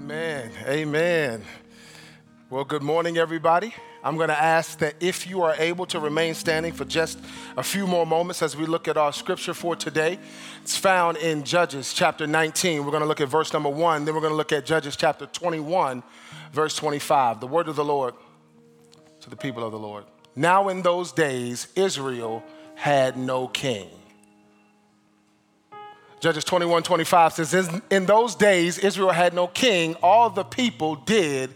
Amen. Amen. Well, good morning, everybody. I'm going to ask that if you are able to remain standing for just a few more moments as we look at our scripture for today. It's found in Judges chapter 19. We're going to look at verse number one, then we're going to look at Judges chapter 21, verse 25. The word of the Lord to the people of the Lord. Now, in those days, Israel had no king. Judges 21 25 says, In those days, Israel had no king. All the people did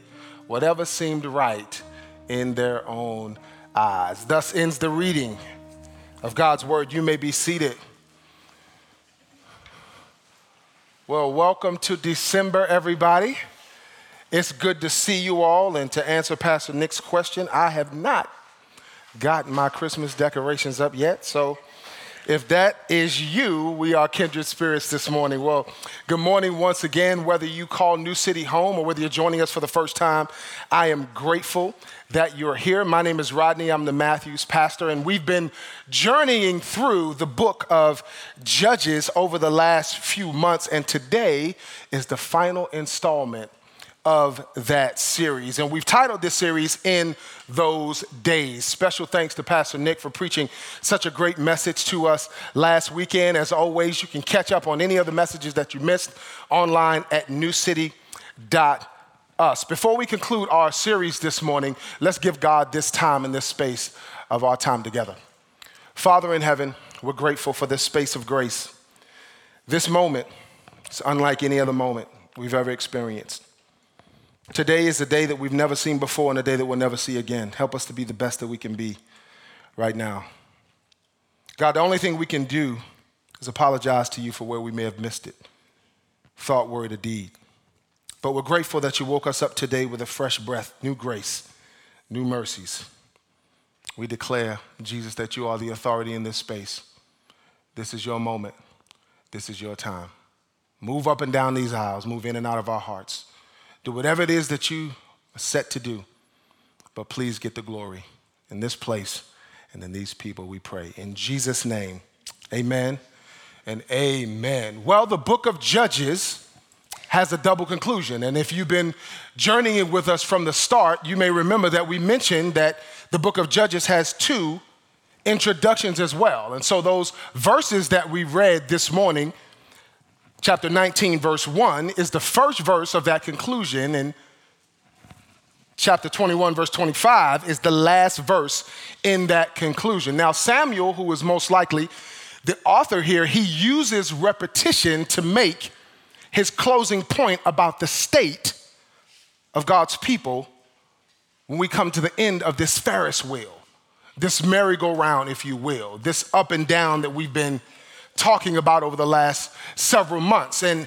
whatever seemed right in their own eyes. Thus ends the reading of God's word. You may be seated. Well, welcome to December, everybody. It's good to see you all. And to answer Pastor Nick's question, I have not gotten my Christmas decorations up yet. So, if that is you, we are kindred spirits this morning. Well, good morning once again. Whether you call New City home or whether you're joining us for the first time, I am grateful that you're here. My name is Rodney. I'm the Matthews pastor, and we've been journeying through the book of Judges over the last few months, and today is the final installment of that series. And we've titled this series In Those Days. Special thanks to Pastor Nick for preaching such a great message to us last weekend. As always, you can catch up on any of the messages that you missed online at newcity.us. Before we conclude our series this morning, let's give God this time and this space of our time together. Father in heaven, we're grateful for this space of grace. This moment is unlike any other moment we've ever experienced. Today is a day that we've never seen before and a day that we'll never see again. Help us to be the best that we can be right now. God, the only thing we can do is apologize to you for where we may have missed it thought, word, or deed. But we're grateful that you woke us up today with a fresh breath, new grace, new mercies. We declare, Jesus, that you are the authority in this space. This is your moment. This is your time. Move up and down these aisles, move in and out of our hearts. Do whatever it is that you are set to do, but please get the glory in this place and in these people, we pray. In Jesus' name, amen and amen. Well, the book of Judges has a double conclusion. And if you've been journeying with us from the start, you may remember that we mentioned that the book of Judges has two introductions as well. And so those verses that we read this morning chapter 19, verse 1, is the first verse of that conclusion, and chapter 21, verse 25, is the last verse in that conclusion. Now, Samuel, who is most likely the author here, he uses repetition to make his closing point about the state of God's people when we come to the end of this Ferris wheel, this merry-go-round, if you will, this up and down that we've been talking about over the last several months. And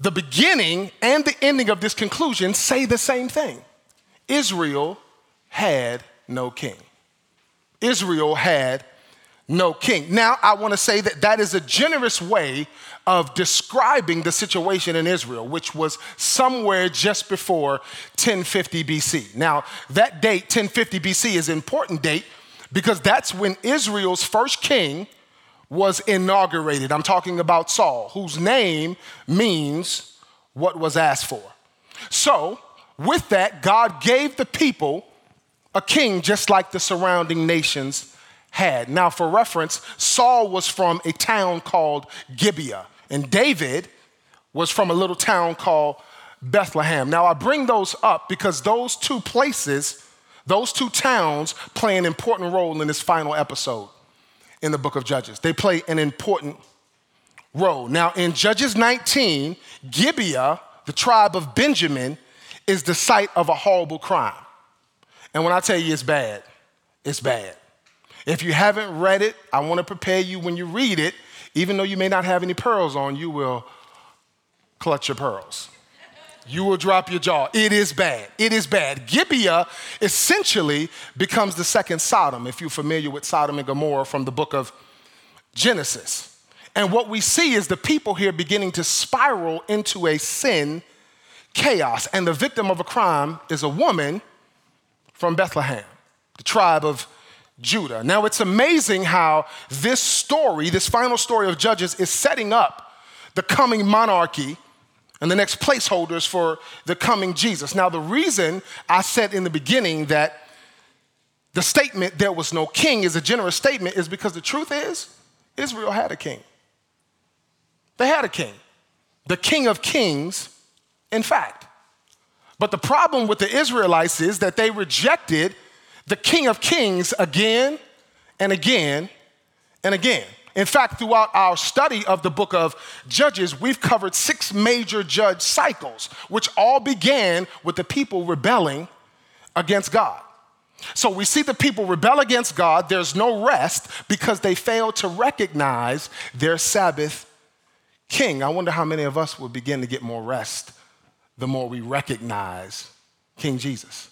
the beginning and the ending of this conclusion say the same thing Israel had no king. Israel had no king. Now, I want to say that that is a generous way of describing the situation in Israel, which was somewhere just before 1050 BC. Now, that date, 1050 BC, is an important date because that's when Israel's first king was inaugurated. I'm talking about Saul, whose name means what was asked for. So, with that, God gave the people a king just like the surrounding nations had. Now, for reference, Saul was from a town called Gibeah, and David was from a little town called Bethlehem. Now, I bring those up because those two places, those two towns, play an important role in this final episode in the book of Judges. They play an important role. Now, in Judges 19, Gibeah, the tribe of Benjamin, is the site of a horrible crime. And when I tell you it's bad, it's bad. If you haven't read it, I want to prepare you when you read it, even though you may not have any pearls on, you will clutch your pearls you will drop your jaw. It is bad. It is bad. Gibeah essentially becomes the second Sodom, if you're familiar with Sodom and Gomorrah from the book of Genesis. And what we see is the people here beginning to spiral into a sin chaos. And the victim of a crime is a woman from Bethlehem, the tribe of Judah. Now, it's amazing how this story, this final story of Judges, is setting up the coming monarchy and the next placeholders for the coming Jesus. Now, the reason I said in the beginning that the statement, there was no king, is a generous statement, is because the truth is, Israel had a king. They had a king, the king of kings, in fact. But the problem with the Israelites is that they rejected the king of kings again and again and again. In fact, throughout our study of the book of Judges, we've covered six major judge cycles, which all began with the people rebelling against God. So we see the people rebel against God. There's no rest because they fail to recognize their Sabbath king. I wonder how many of us will begin to get more rest the more we recognize King Jesus.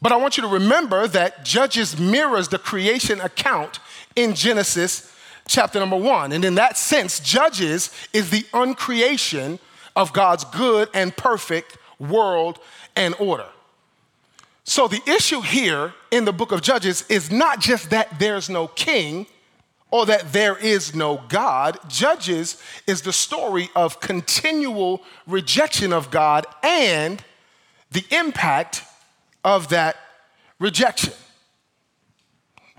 But I want you to remember that Judges mirrors the creation account in Genesis chapter number one. And in that sense, Judges is the uncreation of God's good and perfect world and order. So the issue here in the book of Judges is not just that there's no king or that there is no God. Judges is the story of continual rejection of God and the impact of that rejection.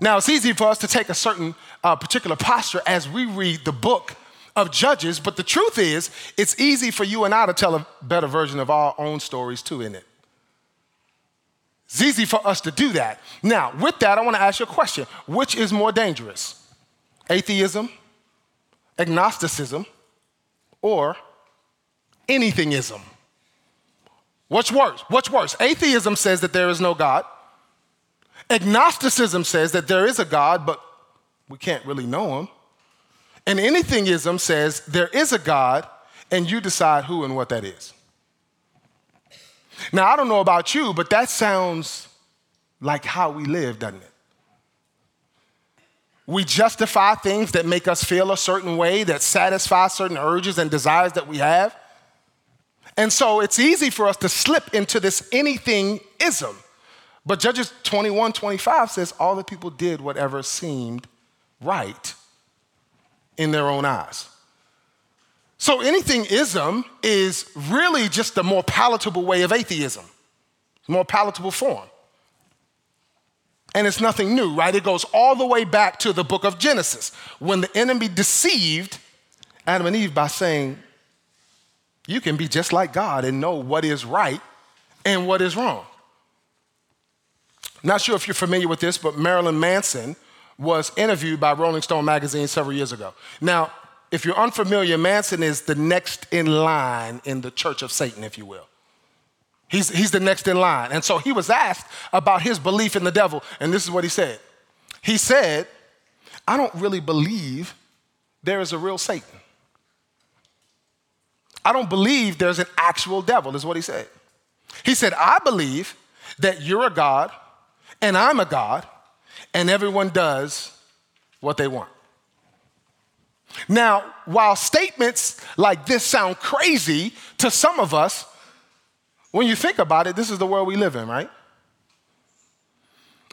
Now, it's easy for us to take a certain uh, particular posture as we read the book of Judges, but the truth is, it's easy for you and I to tell a better version of our own stories too, isn't it? It's easy for us to do that. Now, with that, I want to ask you a question Which is more dangerous? Atheism, agnosticism, or anythingism? What's worse? What's worse? Atheism says that there is no God. Agnosticism says that there is a God, but we can't really know him. And anythingism says there is a God, and you decide who and what that is. Now, I don't know about you, but that sounds like how we live, doesn't it? We justify things that make us feel a certain way, that satisfy certain urges and desires that we have. And so it's easy for us to slip into this anything ism. But Judges 21 25 says all the people did whatever seemed right in their own eyes. So anything ism is really just a more palatable way of atheism, more palatable form. And it's nothing new, right? It goes all the way back to the book of Genesis when the enemy deceived Adam and Eve by saying, You can be just like God and know what is right and what is wrong. Not sure if you're familiar with this, but Marilyn Manson was interviewed by Rolling Stone magazine several years ago. Now, if you're unfamiliar, Manson is the next in line in the church of Satan, if you will. He's, he's the next in line. And so he was asked about his belief in the devil, and this is what he said. He said, I don't really believe there is a real Satan. I don't believe there's an actual devil, is what he said. He said, I believe that you're a God and I'm a God, and everyone does what they want. Now, while statements like this sound crazy to some of us, when you think about it, this is the world we live in, right?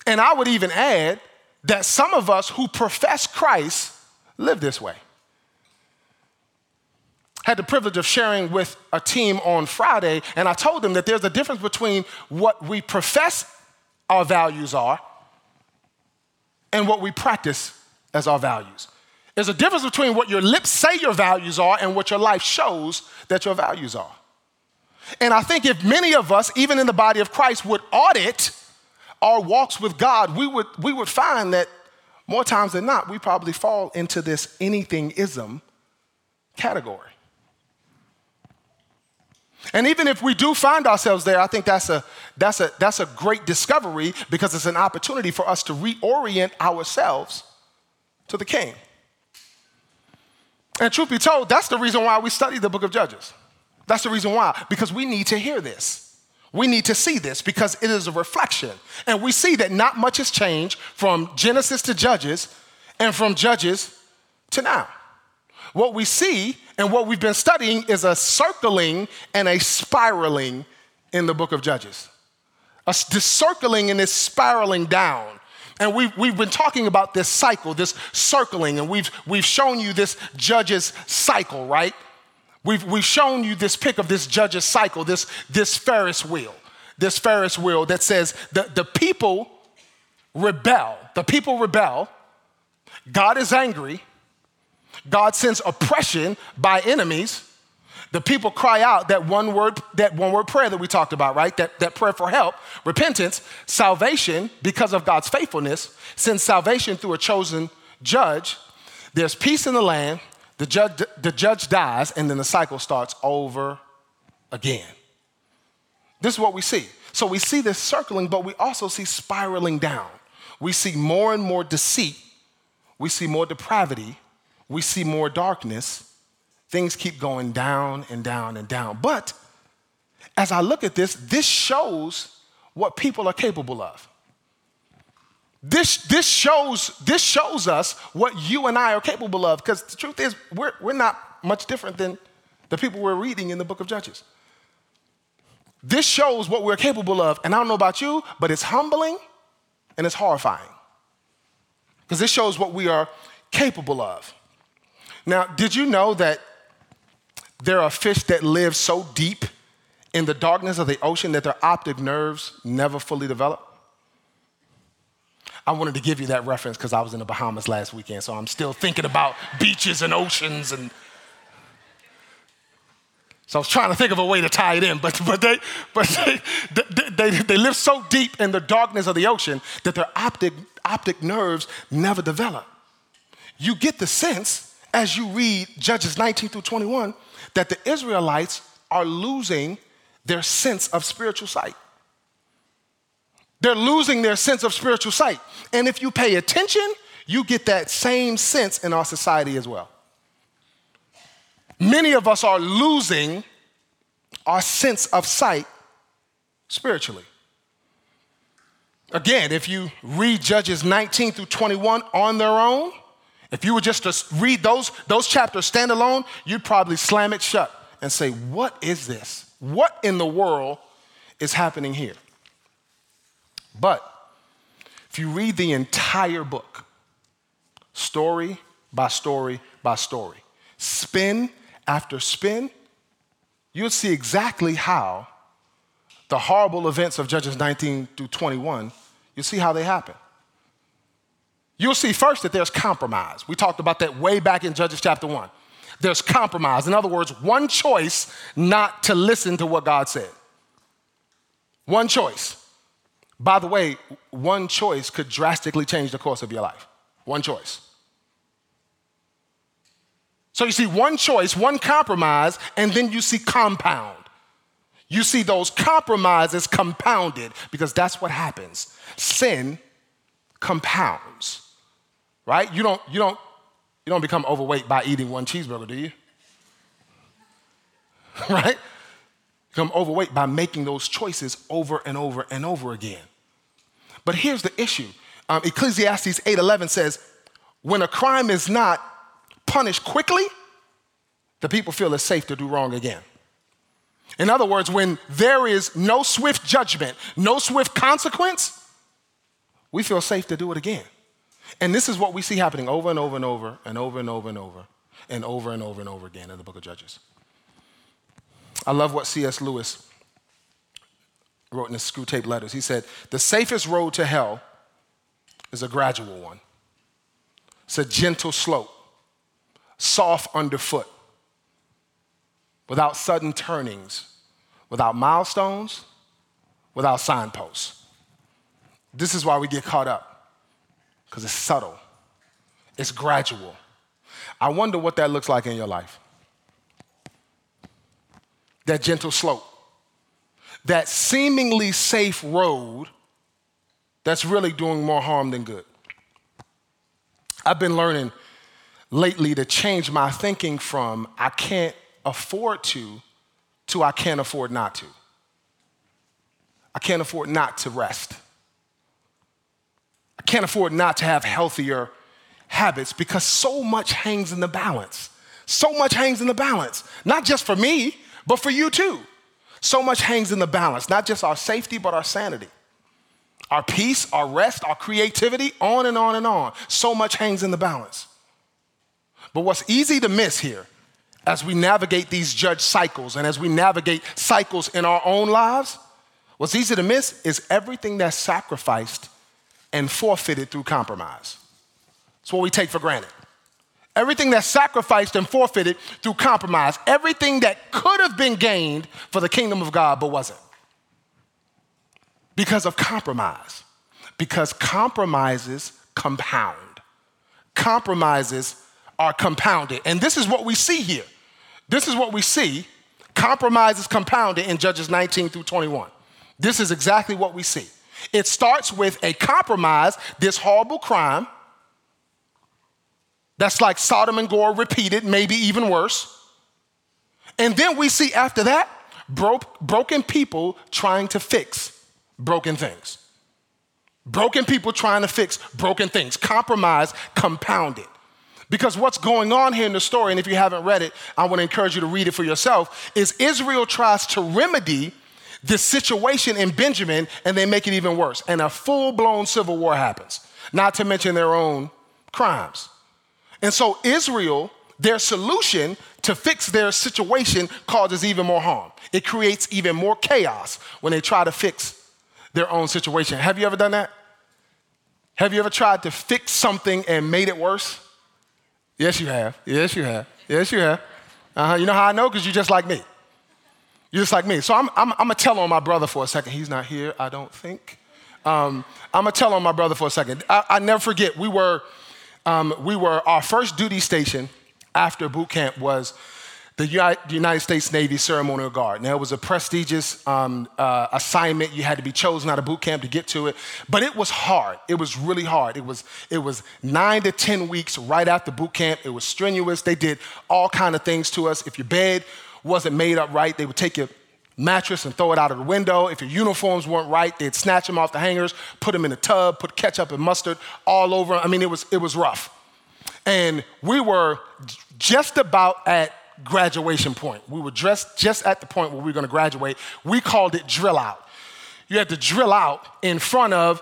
And I would even add that some of us who profess Christ live this way. Had the privilege of sharing with a team on Friday, and I told them that there's a difference between what we profess our values are and what we practice as our values. There's a difference between what your lips say your values are and what your life shows that your values are. And I think if many of us, even in the body of Christ, would audit our walks with God, we would, we would find that more times than not, we probably fall into this anything ism category. And even if we do find ourselves there, I think that's a, that's, a, that's a great discovery because it's an opportunity for us to reorient ourselves to the King. And truth be told, that's the reason why we study the book of Judges. That's the reason why, because we need to hear this. We need to see this because it is a reflection. And we see that not much has changed from Genesis to Judges and from Judges to now. What we see and what we've been studying is a circling and a spiraling in the book of Judges. A, this circling and this spiraling down. And we've, we've been talking about this cycle, this circling, and we've, we've shown you this judge's cycle, right? We've, we've shown you this pic of this judge's cycle, this, this Ferris wheel, this Ferris wheel that says the, the people rebel. The people rebel. God is angry. God sends oppression by enemies. The people cry out that one word, that one word prayer that we talked about, right? That, that prayer for help, repentance, salvation because of God's faithfulness, sends salvation through a chosen judge. There's peace in the land, the judge, the judge dies, and then the cycle starts over again. This is what we see. So we see this circling, but we also see spiraling down. We see more and more deceit. We see more depravity. We see more darkness things keep going down and down and down. But as I look at this, this shows what people are capable of. This, this, shows, this shows us what you and I are capable of, because the truth is, we're, we're not much different than the people we're reading in the book of Judges. This shows what we're capable of, and I don't know about you, but it's humbling and it's horrifying. Because this shows what we are capable of. Now, did you know that there are fish that live so deep in the darkness of the ocean that their optic nerves never fully develop. I wanted to give you that reference because I was in the Bahamas last weekend, so I'm still thinking about beaches and oceans and so I was trying to think of a way to tie it in, but, but, they, but they, they, they, they live so deep in the darkness of the ocean that their optic, optic nerves never develop. You get the sense as you read Judges 19 through 21 that the Israelites are losing their sense of spiritual sight. They're losing their sense of spiritual sight. And if you pay attention, you get that same sense in our society as well. Many of us are losing our sense of sight spiritually. Again, if you read Judges 19 through 21 on their own, if you were just to read those, those chapters stand alone, you'd probably slam it shut and say, What is this? What in the world is happening here? But if you read the entire book, story by story by story, spin after spin, you'll see exactly how the horrible events of Judges 19 through 21, you'll see how they happen. You'll see first that there's compromise. We talked about that way back in Judges chapter 1. There's compromise. In other words, one choice not to listen to what God said. One choice. By the way, one choice could drastically change the course of your life. One choice. So you see one choice, one compromise, and then you see compound. You see those compromises compounded because that's what happens. Sin compounds right? You don't, you don't, you don't become overweight by eating one cheeseburger, do you? right? Become overweight by making those choices over and over and over again. But here's the issue. Um, Ecclesiastes 8:11 says, "When a crime is not punished quickly, the people feel it's safe to do wrong again." In other words, when there is no swift judgment, no swift consequence, we feel safe to do it again. And this is what we see happening over and over and over and over and over and over and over and over and over again in the book of Judges. I love what C.S. Lewis wrote in his Screwtape Letters. He said, The safest road to hell is a gradual one. It's a gentle slope, soft underfoot, without sudden turnings, without milestones, without signposts. This is why we get caught up because it's subtle, it's gradual. I wonder what that looks like in your life. That gentle slope, that seemingly safe road that's really doing more harm than good. I've been learning lately to change my thinking from I can't afford to to I can't afford not to. I can't afford not to rest. I can't afford not to have healthier habits because so much hangs in the balance. So much hangs in the balance, not just for me, but for you too. So much hangs in the balance, not just our safety, but our sanity, our peace, our rest, our creativity, on and on and on. So much hangs in the balance. But what's easy to miss here, as we navigate these judge cycles and as we navigate cycles in our own lives, what's easy to miss is everything that's sacrificed and forfeited through compromise. It's what we take for granted. Everything that's sacrificed and forfeited through compromise, everything that could have been gained for the kingdom of God but wasn't. Because of compromise. Because compromises compound. Compromises are compounded. And this is what we see here. This is what we see. Compromises compounded in Judges 19 through 21. This is exactly what we see. It starts with a compromise, this horrible crime. That's like Sodom and Gomorrah repeated, maybe even worse. And then we see after that, broke, broken people trying to fix broken things. Broken people trying to fix broken things. Compromise compounded. Because what's going on here in the story, and if you haven't read it, I want to encourage you to read it for yourself, is Israel tries to remedy this situation in Benjamin and they make it even worse. And a full blown civil war happens, not to mention their own crimes. And so, Israel, their solution to fix their situation causes even more harm. It creates even more chaos when they try to fix their own situation. Have you ever done that? Have you ever tried to fix something and made it worse? Yes, you have. Yes, you have. Yes, you have. Uh-huh. You know how I know? Because you're just like me. You're just like me. So I'm, I'm, I'm going to tell on my brother for a second. He's not here, I don't think. Um, I'm going to tell on my brother for a second. I, I never forget, we were, um, we were, our first duty station after boot camp was the United States Navy Ceremonial Guard. Now, it was a prestigious um, uh, assignment. You had to be chosen out of boot camp to get to it. But it was hard. It was really hard. It was, it was nine to 10 weeks right after boot camp. It was strenuous. They did all kind of things to us. If your bed wasn't made up right, they would take your mattress and throw it out of the window. If your uniforms weren't right, they'd snatch them off the hangers, put them in a tub, put ketchup and mustard all over. I mean, it was, it was rough. And we were just about at graduation point. We were dressed just at the point where we were going to graduate. We called it drill out. You had to drill out in front of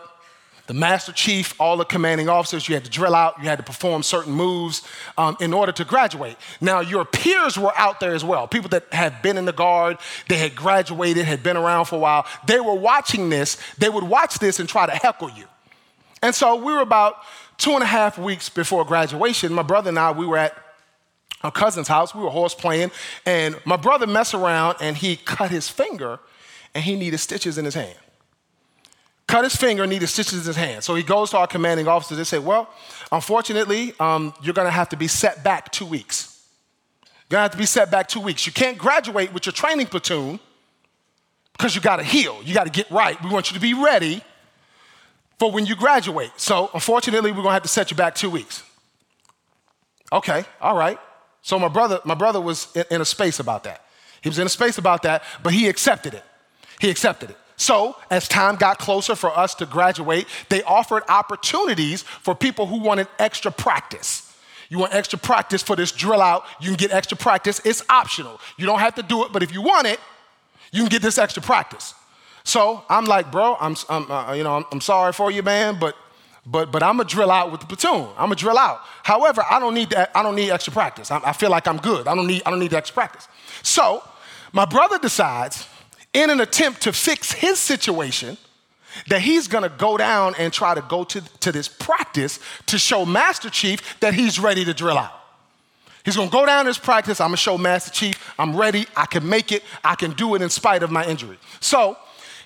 the master chief, all the commanding officers. You had to drill out. You had to perform certain moves um, in order to graduate. Now, your peers were out there as well. People that had been in the guard, they had graduated, had been around for a while. They were watching this. They would watch this and try to heckle you. And so we were about two and a half weeks before graduation. My brother and I, we were at a cousin's house. We were horse playing, and my brother messed around and he cut his finger and he needed stitches in his hand. Cut his finger, and needed stitches in his hand. So he goes to our commanding officer. They say, Well, unfortunately, um, you're gonna have to be set back two weeks. You're gonna have to be set back two weeks. You can't graduate with your training platoon because you gotta heal. You gotta get right. We want you to be ready for when you graduate. So unfortunately, we're gonna have to set you back two weeks. Okay, all right. So my brother, my brother was in, in a space about that. He was in a space about that, but he accepted it. He accepted it. So, as time got closer for us to graduate, they offered opportunities for people who wanted extra practice. You want extra practice for this drill out, you can get extra practice. It's optional. You don't have to do it, but if you want it, you can get this extra practice. So I'm like, bro, I'm, I'm uh, you know, I'm, I'm sorry for you, man, but but, but I'm gonna drill out with the platoon. I'm gonna drill out. However, I don't need that. I don't need extra practice. I, I feel like I'm good. I don't need. I don't need extra practice. So my brother decides, in an attempt to fix his situation, that he's gonna go down and try to go to, to this practice to show Master Chief that he's ready to drill out. He's gonna go down this practice. I'm gonna show Master Chief I'm ready. I can make it. I can do it in spite of my injury. So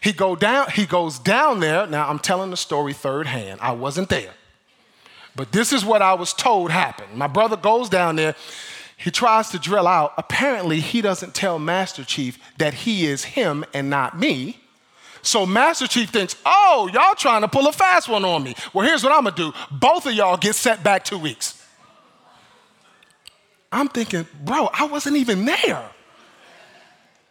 he, go down, he goes down there. Now, I'm telling the story third hand. I wasn't there. But this is what I was told happened. My brother goes down there. He tries to drill out. Apparently, he doesn't tell Master Chief that he is him and not me. So Master Chief thinks, oh, y'all trying to pull a fast one on me. Well, here's what I'm gonna do. Both of y'all get set back two weeks. I'm thinking, bro, I wasn't even there.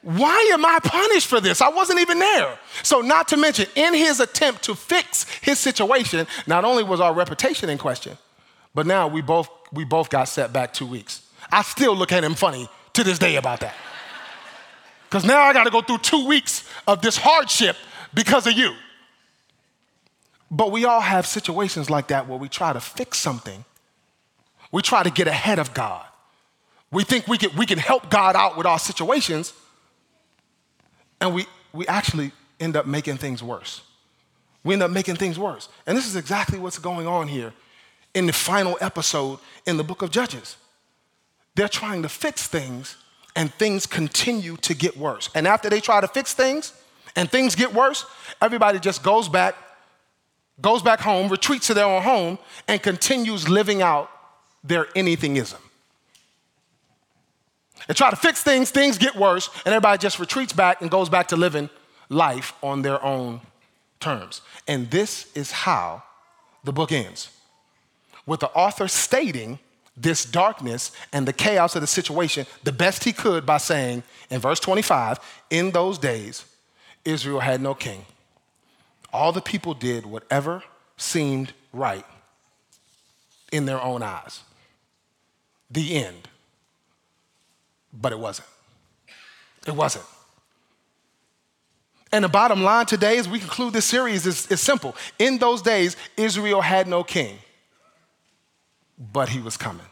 Why am I punished for this? I wasn't even there. So, not to mention, in his attempt to fix his situation, not only was our reputation in question, but now we both, we both got set back two weeks. I still look at him funny to this day about that. Because now I got to go through two weeks of this hardship because of you. But we all have situations like that where we try to fix something, we try to get ahead of God. We think we can, we can help God out with our situations, and we, we actually end up making things worse. We end up making things worse. And this is exactly what's going on here in the final episode in the book of Judges. They're trying to fix things, and things continue to get worse. And after they try to fix things and things get worse, everybody just goes back, goes back home, retreats to their own home, and continues living out their anythingism. They try to fix things, things get worse, and everybody just retreats back and goes back to living life on their own terms. And this is how the book ends with the author stating this darkness and the chaos of the situation the best he could by saying in verse 25, in those days, Israel had no king. All the people did whatever seemed right in their own eyes. The end. But it wasn't. It wasn't. And the bottom line today, as we conclude this series, is, is simple. In those days, Israel had no king, but he was coming.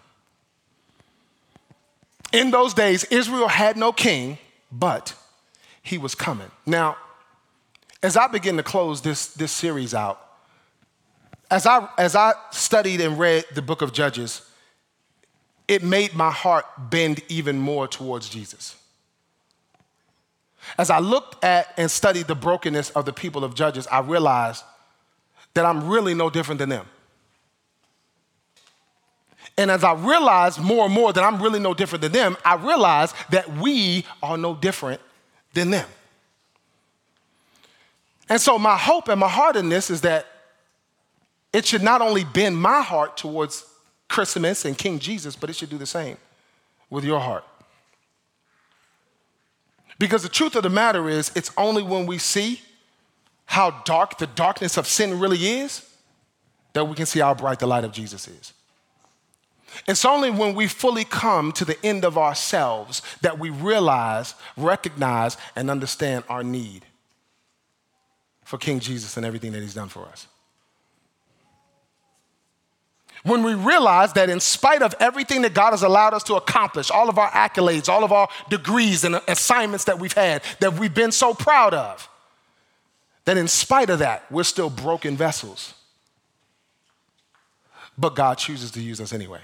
In those days, Israel had no king, but he was coming. Now, as I begin to close this, this series out, as I, as I studied and read the book of Judges, it made my heart bend even more towards Jesus. As I looked at and studied the brokenness of the people of Judges, I realized that I'm really no different than them. And as I realized more and more that I'm really no different than them, I realized that we are no different than them. And so, my hope and my heart in this is that it should not only bend my heart towards Christmas and King Jesus, but it should do the same with your heart. Because the truth of the matter is, it's only when we see how dark the darkness of sin really is that we can see how bright the light of Jesus is. It's only when we fully come to the end of ourselves that we realize, recognize, and understand our need for King Jesus and everything that he's done for us. When we realize that in spite of everything that God has allowed us to accomplish, all of our accolades, all of our degrees and assignments that we've had, that we've been so proud of, that in spite of that, we're still broken vessels. But God chooses to use us anyway.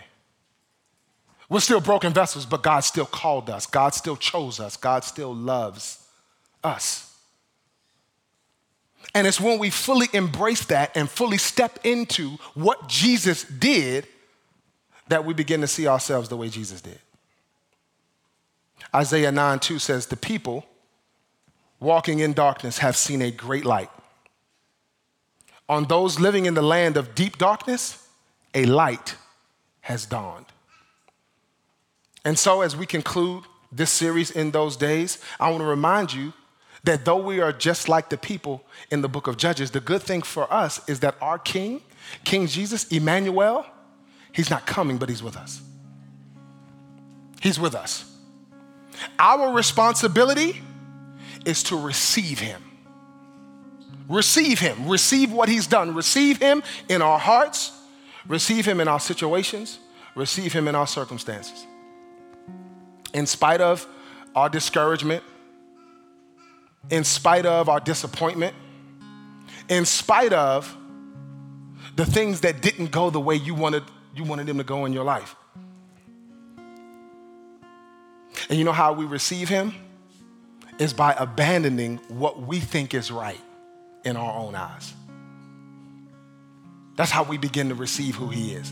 We're still broken vessels, but God still called us. God still chose us. God still loves us. And it's when we fully embrace that and fully step into what Jesus did that we begin to see ourselves the way Jesus did. Isaiah 9 2 says, The people walking in darkness have seen a great light. On those living in the land of deep darkness, a light has dawned. And so, as we conclude this series in those days, I want to remind you that though we are just like the people in the book of Judges, the good thing for us is that our King, King Jesus, Emmanuel, he's not coming, but he's with us. He's with us. Our responsibility is to receive him. Receive him. Receive what he's done. Receive him in our hearts. Receive him in our situations. Receive him in our circumstances. In spite of our discouragement, in spite of our disappointment, in spite of the things that didn't go the way you wanted, you wanted them to go in your life. And you know how we receive Him? Is by abandoning what we think is right in our own eyes. That's how we begin to receive who He is.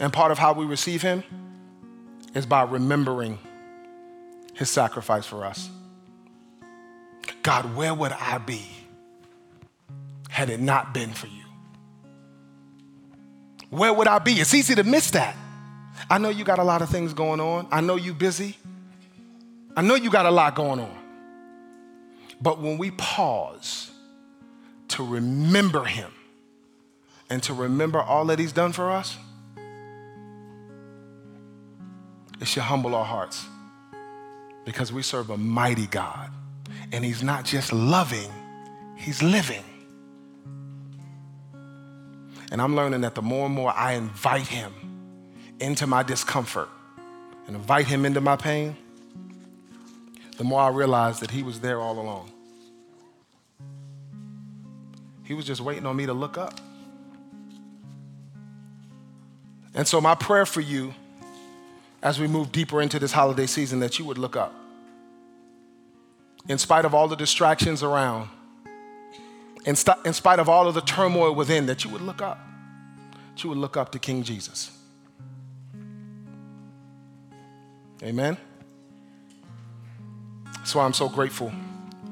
And part of how we receive Him is by remembering his sacrifice for us. God, where would I be had it not been for you? Where would I be? It's easy to miss that. I know you got a lot of things going on. I know you busy. I know you got a lot going on. But when we pause to remember him and to remember all that he's done for us, it should humble our hearts because we serve a mighty God. And He's not just loving, He's living. And I'm learning that the more and more I invite Him into my discomfort and invite him into my pain, the more I realize that he was there all along. He was just waiting on me to look up. And so, my prayer for you as we move deeper into this holiday season that you would look up. In spite of all the distractions around, in, st- in spite of all of the turmoil within, that you would look up. That you would look up to King Jesus. Amen. That's why I'm so grateful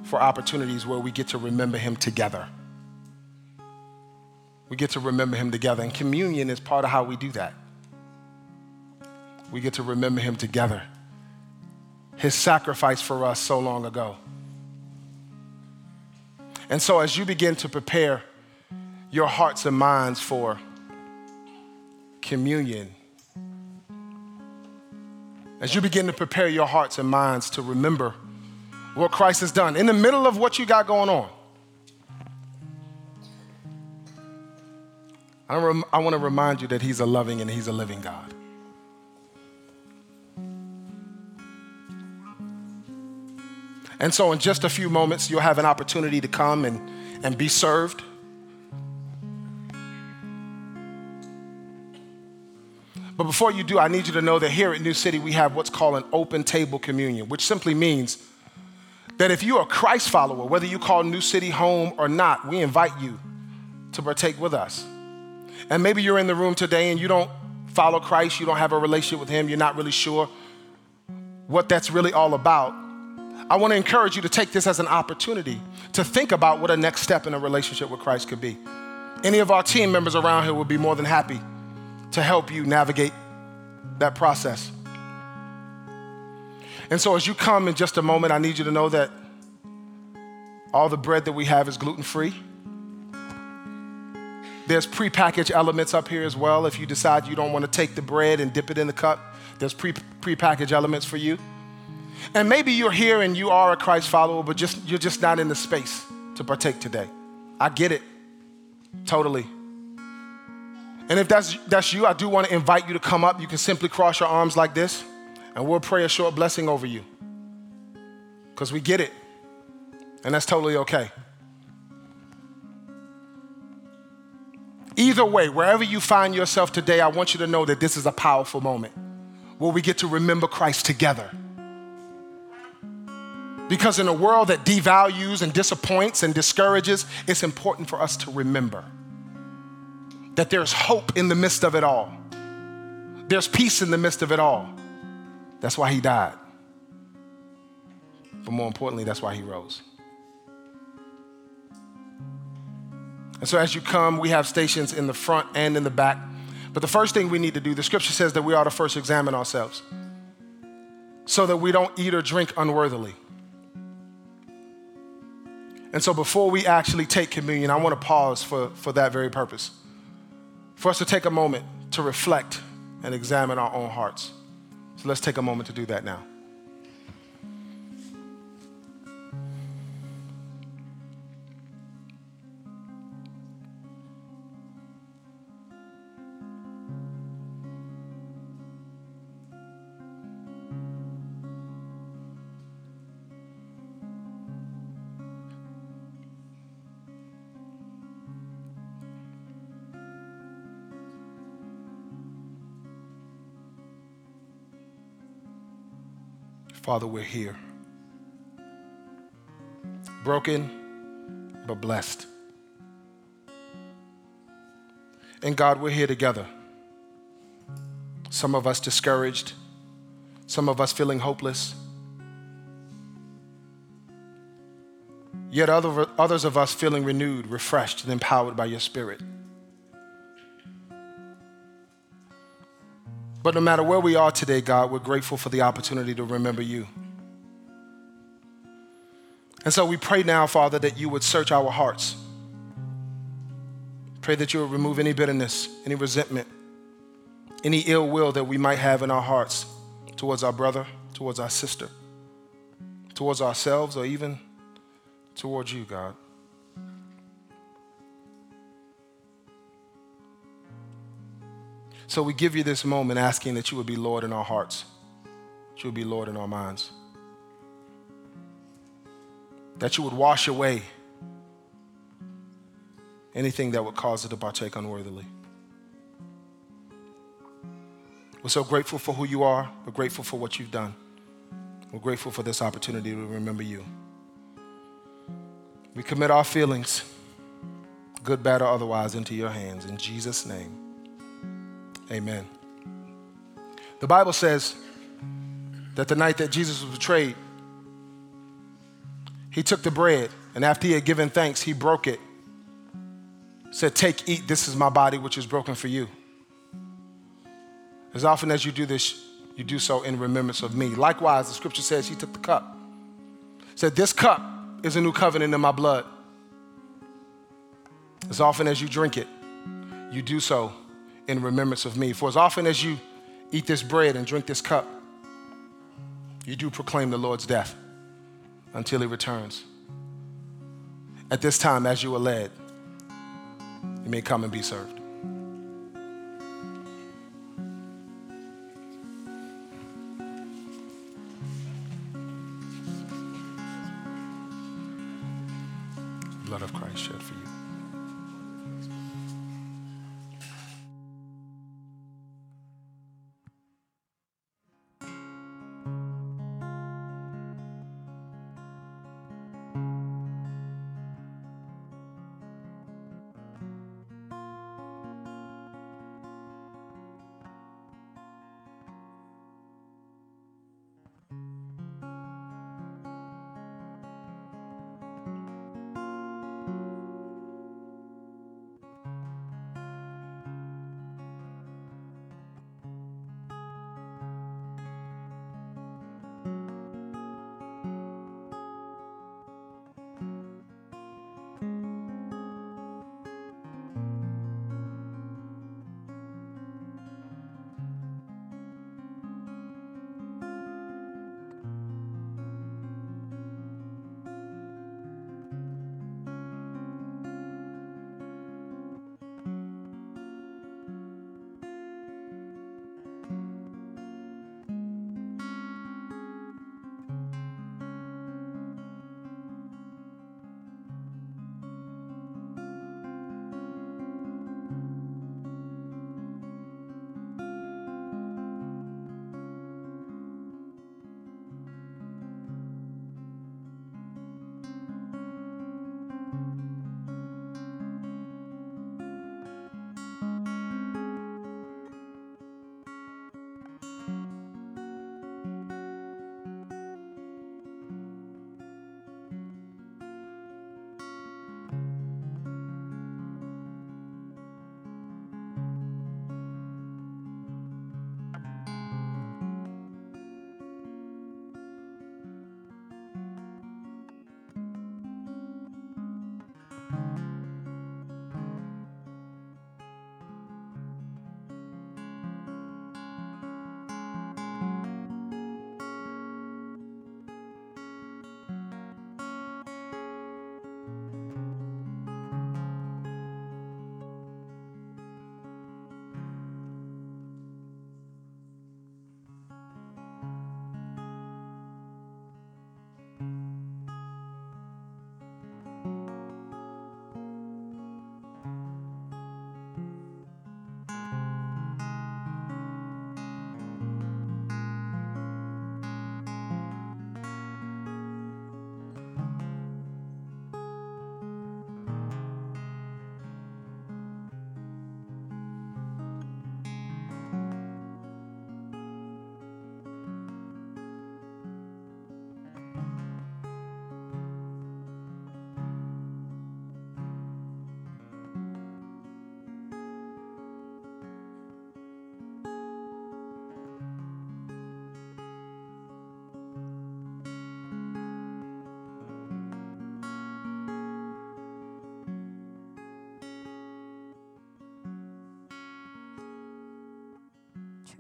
for opportunities where we get to remember him together. We get to remember him together, and communion is part of how we do that. We get to remember him together. His sacrifice for us so long ago. And so, as you begin to prepare your hearts and minds for communion, as you begin to prepare your hearts and minds to remember what Christ has done in the middle of what you got going on, I, rem- I want to remind you that He's a loving and He's a living God. And so, in just a few moments, you'll have an opportunity to come and, and be served. But before you do, I need you to know that here at New City, we have what's called an open table communion, which simply means that if you're a Christ follower, whether you call New City home or not, we invite you to partake with us. And maybe you're in the room today and you don't follow Christ, you don't have a relationship with Him, you're not really sure what that's really all about. I want to encourage you to take this as an opportunity to think about what a next step in a relationship with Christ could be. Any of our team members around here would be more than happy to help you navigate that process. And so, as you come in just a moment, I need you to know that all the bread that we have is gluten free. There's prepackaged elements up here as well. If you decide you don't want to take the bread and dip it in the cup, there's pre prepackaged elements for you. And maybe you're here and you are a Christ follower, but just you're just not in the space to partake today. I get it. Totally. And if that's that's you, I do want to invite you to come up. You can simply cross your arms like this, and we'll pray a short blessing over you. Because we get it. And that's totally okay. Either way, wherever you find yourself today, I want you to know that this is a powerful moment where we get to remember Christ together. Because in a world that devalues and disappoints and discourages, it's important for us to remember that there's hope in the midst of it all. There's peace in the midst of it all. That's why he died. But more importantly, that's why he rose. And so as you come, we have stations in the front and in the back. But the first thing we need to do, the scripture says that we ought to first examine ourselves so that we don't eat or drink unworthily. And so before we actually take communion, I want to pause for, for that very purpose. For us to take a moment to reflect and examine our own hearts. So let's take a moment to do that now. Father, we're here. Broken, but blessed. And God, we're here together. Some of us discouraged, some of us feeling hopeless. Yet other, others of us feeling renewed, refreshed, and empowered by your Spirit. But no matter where we are today, God, we're grateful for the opportunity to remember you. And so we pray now, Father, that you would search our hearts. Pray that you would remove any bitterness, any resentment, any ill will that we might have in our hearts towards our brother, towards our sister, towards ourselves, or even towards you, God. So we give you this moment asking that you would be Lord in our hearts, that you would be Lord in our minds, that you would wash away anything that would cause us to partake unworthily. We're so grateful for who you are. We're grateful for what you've done. We're grateful for this opportunity to remember you. We commit our feelings, good, bad, or otherwise, into your hands. In Jesus' name, amen. The Bible says that the night that Jesus was betrayed, he took the bread, and after he had given thanks, he broke it. Said, Take, eat, this is my body, which is broken for you. As often as you do this, you do so in remembrance of me. Likewise, the scripture says he took the cup. Said, This cup is a new covenant in my blood. As often as you drink it, you do so in remembrance of me. For as often as you eat this bread and drink this cup, you do proclaim the Lord's death until he returns. At this time, as you are led, you may come and be served.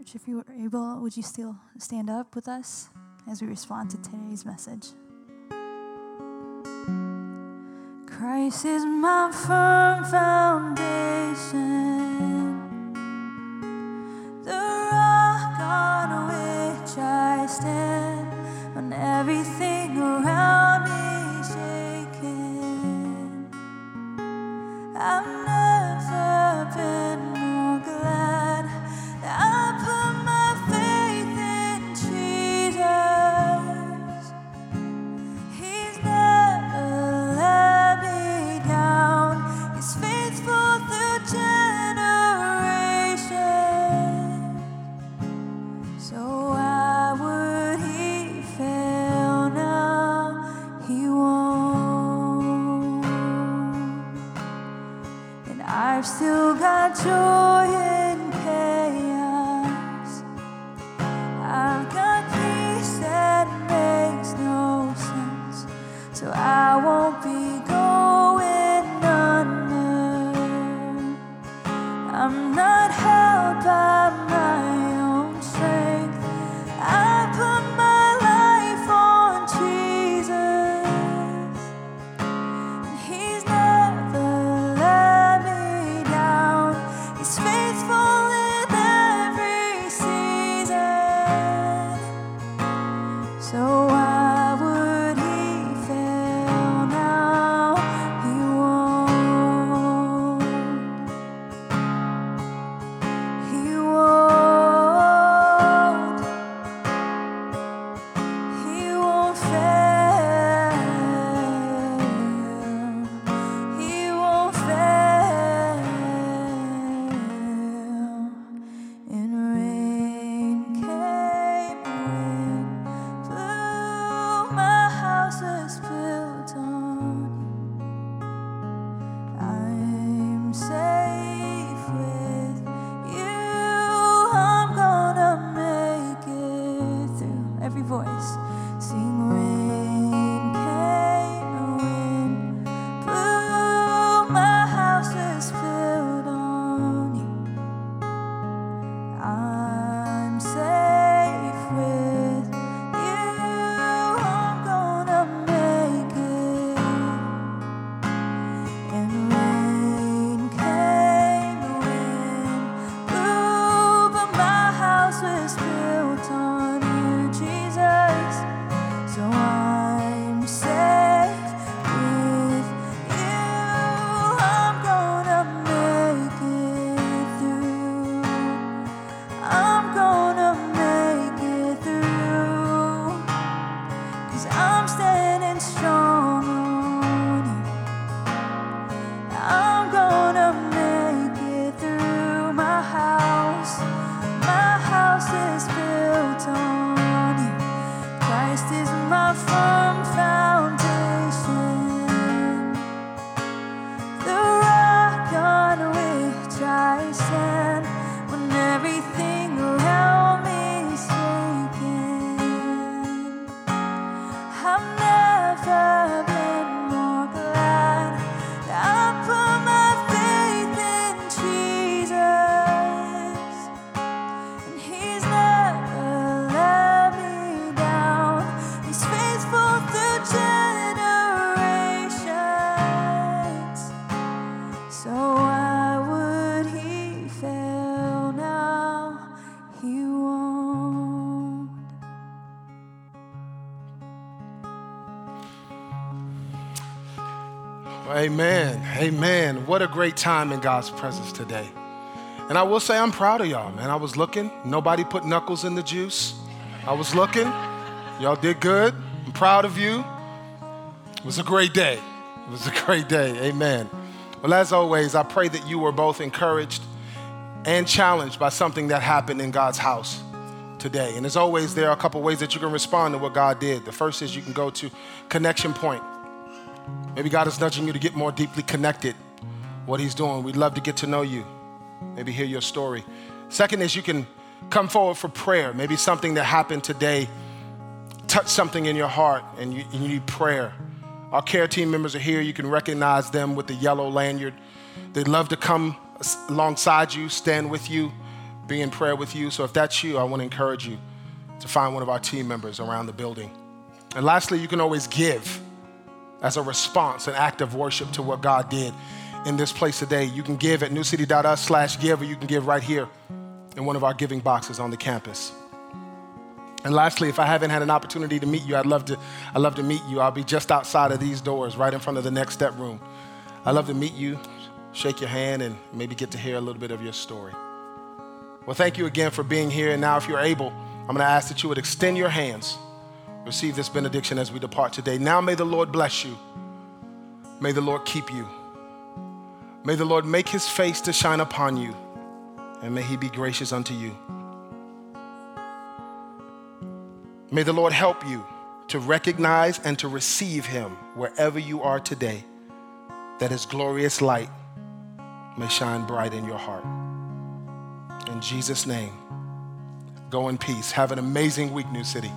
church, if you were able, would you still stand up with us as we respond to today's message? Christ is my firm foundation, the rock on which I stand. Won't be Amen. What a great time in God's presence today. And I will say, I'm proud of y'all, man. I was looking. Nobody put knuckles in the juice. I was looking. Y'all did good. I'm proud of you. It was a great day. It was a great day. Amen. Well, as always, I pray that you were both encouraged and challenged by something that happened in God's house today. And as always, there are a couple ways that you can respond to what God did. The first is you can go to Connection Point. Maybe God is nudging you to get more deeply connected. What He's doing, we'd love to get to know you. Maybe hear your story. Second is you can come forward for prayer. Maybe something that happened today touched something in your heart and you, and you need prayer. Our care team members are here. You can recognize them with the yellow lanyard. They'd love to come alongside you, stand with you, be in prayer with you. So if that's you, I want to encourage you to find one of our team members around the building. And lastly, you can always give as a response, an act of worship to what God did in this place today. You can give at newcity.us slash give, or you can give right here in one of our giving boxes on the campus. And lastly, if I haven't had an opportunity to meet you, I'd love to, I'd love to meet you. I'll be just outside of these doors, right in front of the next step room. I'd love to meet you, shake your hand, and maybe get to hear a little bit of your story. Well, thank you again for being here. And now, if you're able, I'm going to ask that you would extend your hands, receive this benediction as we depart today. Now, may the Lord bless you. May the Lord keep you. May the Lord make his face to shine upon you, and may he be gracious unto you. May the Lord help you to recognize and to receive him wherever you are today, that his glorious light may shine bright in your heart. In Jesus' name, go in peace. Have an amazing week, New City.